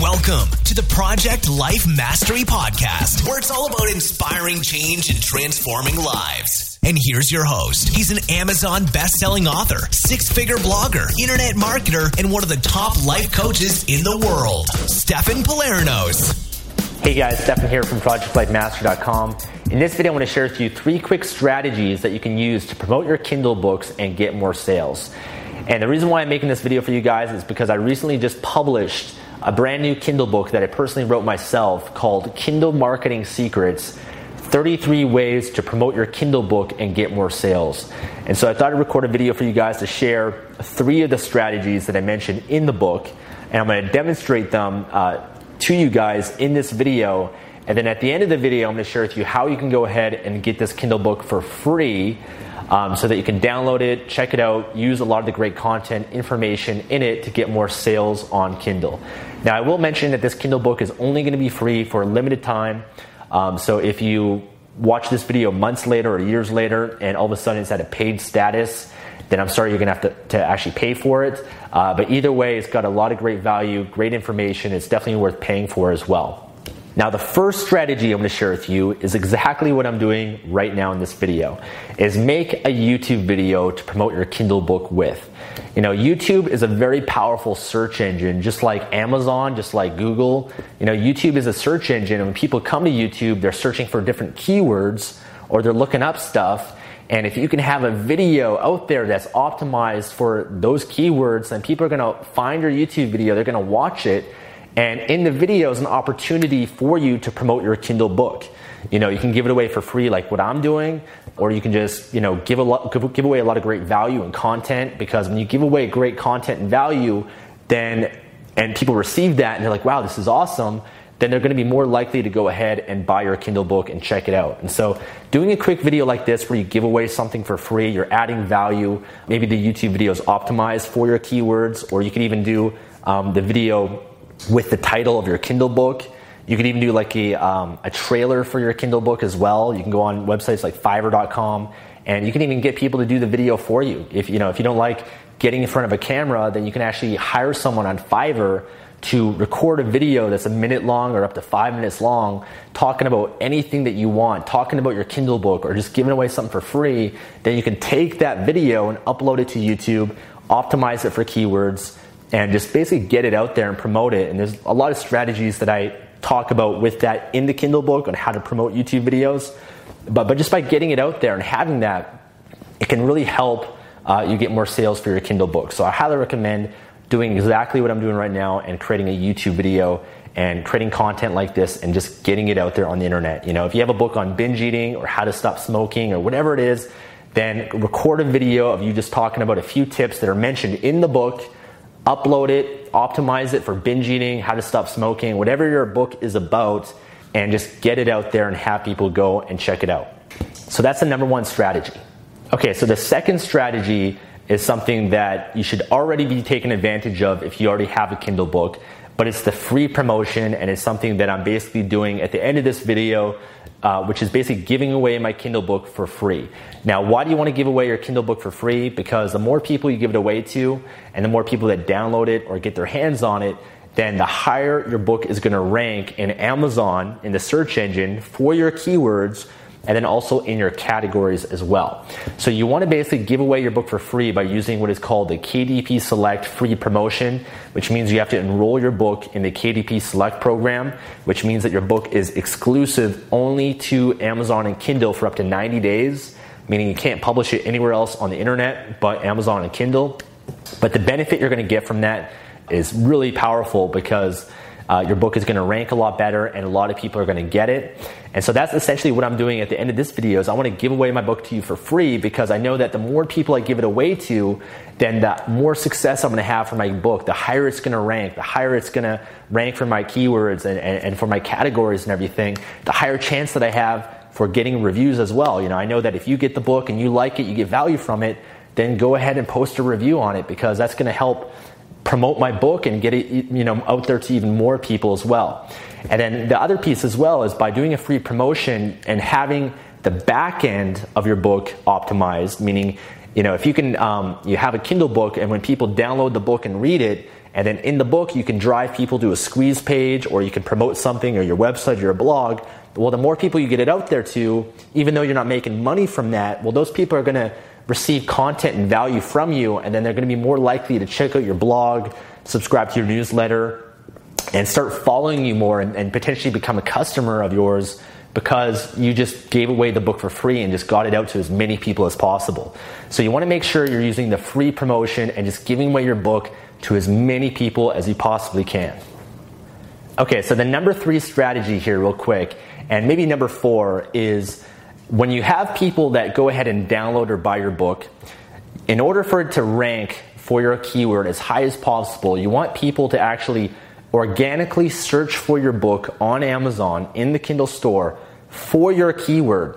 Welcome to the Project Life Mastery Podcast, where it's all about inspiring change and transforming lives. And here's your host. He's an Amazon best-selling author, six-figure blogger, internet marketer, and one of the top life coaches in the world, Stefan Pylarinos. Hey guys, Stefan here from ProjectLifeMastery.com. In this video, I want to share with you three quick strategies that you can use to promote your Kindle books and get more sales. And the reason why I'm making this video for you guys is because I recently just published a brand new Kindle book that I personally wrote myself called Kindle Marketing Secrets 33 Ways to Promote Your Kindle Book and Get More Sales. And so I thought I'd record a video for you guys to share three of the strategies that I mentioned in the book. And I'm going to demonstrate them uh, to you guys in this video. And then at the end of the video, I'm going to share with you how you can go ahead and get this Kindle book for free um, so that you can download it, check it out, use a lot of the great content, information in it to get more sales on Kindle. Now, I will mention that this Kindle book is only going to be free for a limited time. Um, so if you watch this video months later or years later and all of a sudden it's at a paid status, then I'm sorry you're going to have to, to actually pay for it. Uh, but either way, it's got a lot of great value, great information. It's definitely worth paying for as well. Now, the first strategy I'm going to share with you is exactly what I'm doing right now in this video, is make a YouTube video to promote your Kindle book with. You know, YouTube is a very powerful search engine, just like Amazon, just like Google. You know, YouTube is a search engine, and when people come to YouTube, they're searching for different keywords or they're looking up stuff. And if you can have a video out there that's optimized for those keywords, then people are going to find your YouTube video, they're going to watch it, and in the video is an opportunity for you to promote your Kindle book. You know, you can give it away for free like what I'm doing, or you can just, you know, give, a lot, give, give away a lot of great value and content because when you give away great content and value, then, and people receive that and they're like, wow, this is awesome, then they're going to be more likely to go ahead and buy your Kindle book and check it out. And so, doing a quick video like this where you give away something for free, you're adding value. Maybe the YouTube video is optimized for your keywords, or you could even do um, the video with the title of your Kindle book. You can even do like a, um, a trailer for your Kindle book as well. You can go on websites like Fiverr.com, and you can even get people to do the video for you. If you know if you don't like getting in front of a camera, then you can actually hire someone on Fiverr to record a video that's a minute long or up to five minutes long, talking about anything that you want, talking about your Kindle book, or just giving away something for free. Then you can take that video and upload it to YouTube, optimize it for keywords and just basically get it out there and promote it. And there's a lot of strategies that I talk about with that in the Kindle book on how to promote YouTube videos. But, but just by getting it out there and having that, it can really help uh, you get more sales for your Kindle book. So I highly recommend doing exactly what I'm doing right now and creating a YouTube video and creating content like this and just getting it out there on the internet. You know, if you have a book on binge eating or how to stop smoking or whatever it is, then record a video of you just talking about a few tips that are mentioned in the book upload it, optimize it for binge eating, how to stop smoking, whatever your book is about, and just get it out there and have people go and check it out. So that's the number one strategy. Okay, so the second strategy is something that you should already be taking advantage of if you already have a Kindle book, but it's the free promotion and it's something that I'm basically doing at the end of this video uh, which is basically giving away my Kindle book for free. Now, why do you want to give away your Kindle book for free? Because the more people you give it away to, and the more people that download it or get their hands on it, then the higher your book is going to rank in Amazon in the search engine for your keywords and then also in your categories as well. So you want to basically give away your book for free by using what is called the KDP Select free promotion, which means you have to enroll your book in the KDP Select program, which means that your book is exclusive only to Amazon and Kindle for up to 90 days, meaning you can't publish it anywhere else on the internet but Amazon and Kindle. But the benefit you're going to get from that is really powerful because uh, your book is going to rank a lot better and a lot of people are going to get it and so that's essentially what i'm doing at the end of this video is i want to give away my book to you for free because i know that the more people i give it away to then the more success i'm going to have for my book the higher it's going to rank the higher it's going to rank for my keywords and, and, and for my categories and everything the higher chance that i have for getting reviews as well. You know i know that if you get the book and you like it you get value from it then go ahead and post a review on it because that's going to help promote my book and get it you know out there to even more people as well. And then the other piece as well is by doing a free promotion and having the back end of your book optimized, meaning you know if you can um, you have a Kindle book and when people download the book and read it And then in the book, you can drive people to a squeeze page or you can promote something or your website or your blog. Well, the more people you get it out there to, even though you're not making money from that, well, those people are going to receive content and value from you, and then they're going to be more likely to check out your blog, subscribe to your newsletter, and start following you more and, and potentially become a customer of yours because you just gave away the book for free and just got it out to as many people as possible. So you want to make sure you're using the free promotion and just giving away your book to as many people as you possibly can. Okay, so the number three strategy here, real quick, and maybe number four is when you have people that go ahead and download or buy your book, in order for it to rank for your keyword as high as possible, you want people to actually organically search for your book on Amazon in the Kindle store for your keyword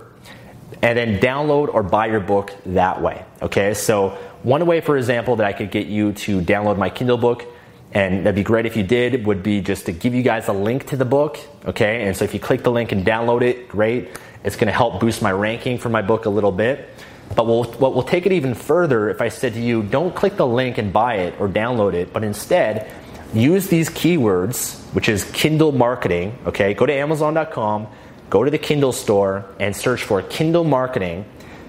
and then download or buy your book that way. Okay, so one way, for example, that I could get you to download my Kindle book, and that'd be great if you did, would be just to give you guys a link to the book. Okay, and so if you click the link and download it, great. It's going to help boost my ranking for my book a little bit. But we'll, what we'll take it even further if I said to you, don't click the link and buy it or download it, but instead use these keywords, which is Kindle marketing. Okay, go to Amazon.com, go to the Kindle store, and search for Kindle marketing.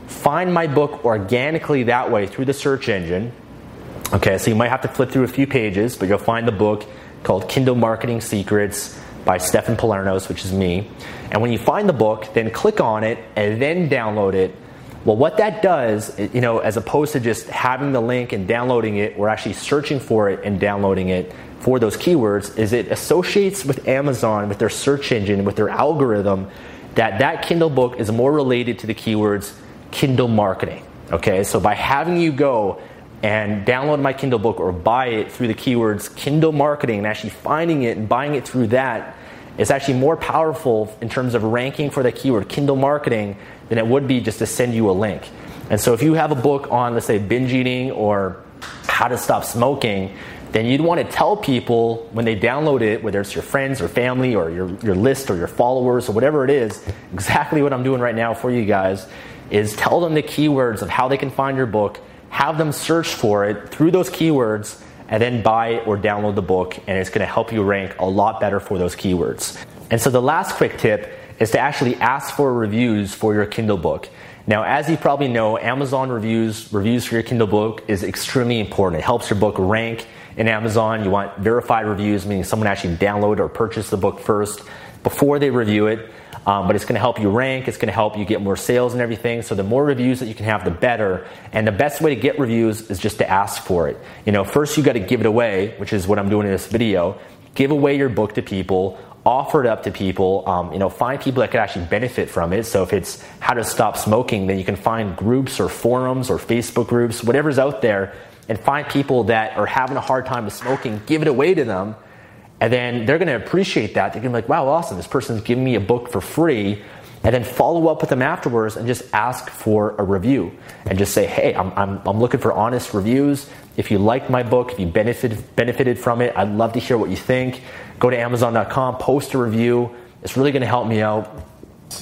Find my book organically that way through the search engine. Okay, so you might have to flip through a few pages, but you'll find the book called Kindle Marketing Secrets by Stefan Pylarinos, which is me. And when you find the book, then click on it and then download it. Well, what that does, you know, as opposed to just having the link and downloading it, we're actually searching for it and downloading it for those keywords, is it associates with Amazon, with their search engine, with their algorithm, that that Kindle book is more related to the keywords Kindle marketing. Okay, so by having you go and download my Kindle book or buy it through the keywords Kindle marketing and actually finding it and buying it through that is actually more powerful in terms of ranking for the keyword Kindle marketing than it would be just to send you a link. And so if you have a book on, let's say, binge eating or how to stop smoking, then you'd want to tell people when they download it, whether it's your friends or family or your, your list or your followers or whatever it is, exactly what I'm doing right now for you guys is tell them the keywords of how they can find your book, have them search for it through those keywords, and then buy or download the book, and it's going to help you rank a lot better for those keywords. And so the last quick tip is to actually ask for reviews for your Kindle book. Now, as you probably know, Amazon reviews, reviews for your Kindle book is extremely important. It helps your book rank in Amazon. You want verified reviews, meaning someone actually download or purchase the book first before they review it. Um, but it's going to help you rank. It's going to help you get more sales and everything. So the more reviews that you can have, the better. And the best way to get reviews is just to ask for it. You know, first you got to give it away, which is what I'm doing in this video. Give away your book to people. Offer it up to people. Um, you know, find people that could actually benefit from it. So if it's how to stop smoking, then you can find groups or forums or Facebook groups, whatever's out there, and find people that are having a hard time with smoking. Give it away to them and then they're going to appreciate that. They're going to be like, wow, awesome. This person's giving me a book for free. And then follow up with them afterwards and just ask for a review. And just say, hey, I'm, I'm, I'm looking for honest reviews. If you liked my book, if you benefited, benefited from it, I'd love to hear what you think. Go to Amazon.com, post a review. It's really going to help me out.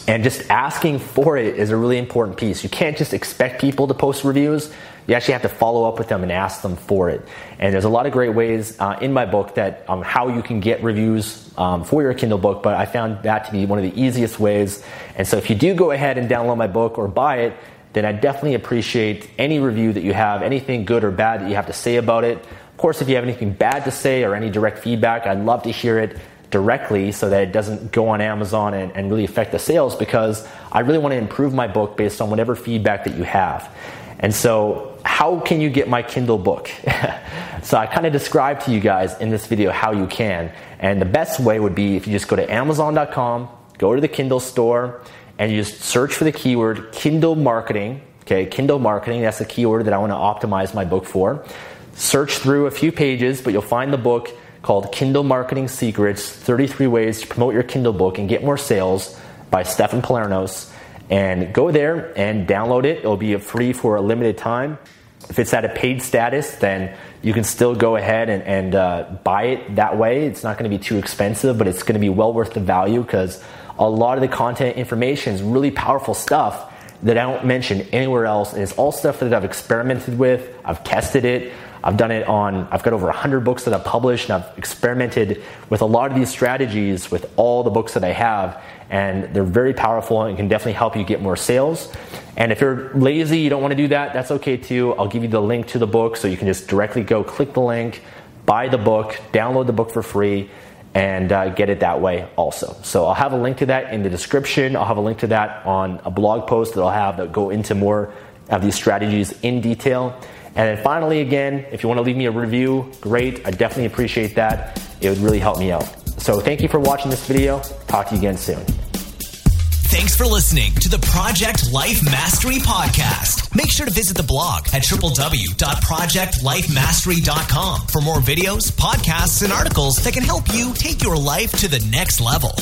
And just asking for it is a really important piece. You can't just expect people to post reviews. You actually have to follow up with them and ask them for it. And there's a lot of great ways uh, in my book that um, how you can get reviews um, for your Kindle book, but I found that to be one of the easiest ways. And so if you do go ahead and download my book or buy it, then I definitely appreciate any review that you have, anything good or bad that you have to say about it. Of course, if you have anything bad to say or any direct feedback, I'd love to hear it directly so that it doesn't go on Amazon and, and really affect the sales because I really want to improve my book based on whatever feedback that you have. And so, how can you get my Kindle book? so, I kind of described to you guys in this video how you can. And the best way would be if you just go to Amazon.com, go to the Kindle store, and you just search for the keyword Kindle marketing. Okay, Kindle marketing, that's the keyword that I want to optimize my book for. Search through a few pages, but you'll find the book called Kindle Marketing Secrets 33 Ways to Promote Your Kindle Book and Get More Sales by Stefan Pylarinos. And go there and download it. It'll be free for a limited time. If it's at a paid status, then you can still go ahead and, and uh, buy it that way. It's not going to be too expensive, but it's going to be well worth the value because a lot of the content information is really powerful stuff that I don't mention anywhere else. And it's all stuff that I've experimented with, I've tested it, I've done it on, I've got over 100 books that I've published, and I've experimented with a lot of these strategies with all the books that I have, and they're very powerful and can definitely help you get more sales. And if you're lazy, you don't want to do that, that's okay too. I'll give you the link to the book so you can just directly go click the link, buy the book, download the book for free and uh, get it that way also. So I'll have a link to that in the description. I'll have a link to that on a blog post that I'll have that go into more of these strategies in detail. And then finally, again, if you want to leave me a review, great. I definitely appreciate that. It would really help me out. So thank you for watching this video. Talk to you again soon. Thanks for listening to the Project Life Mastery Podcast. Make sure to visit the blog at www.projectlifemastery.com for more videos, podcasts, and articles that can help you take your life to the next level.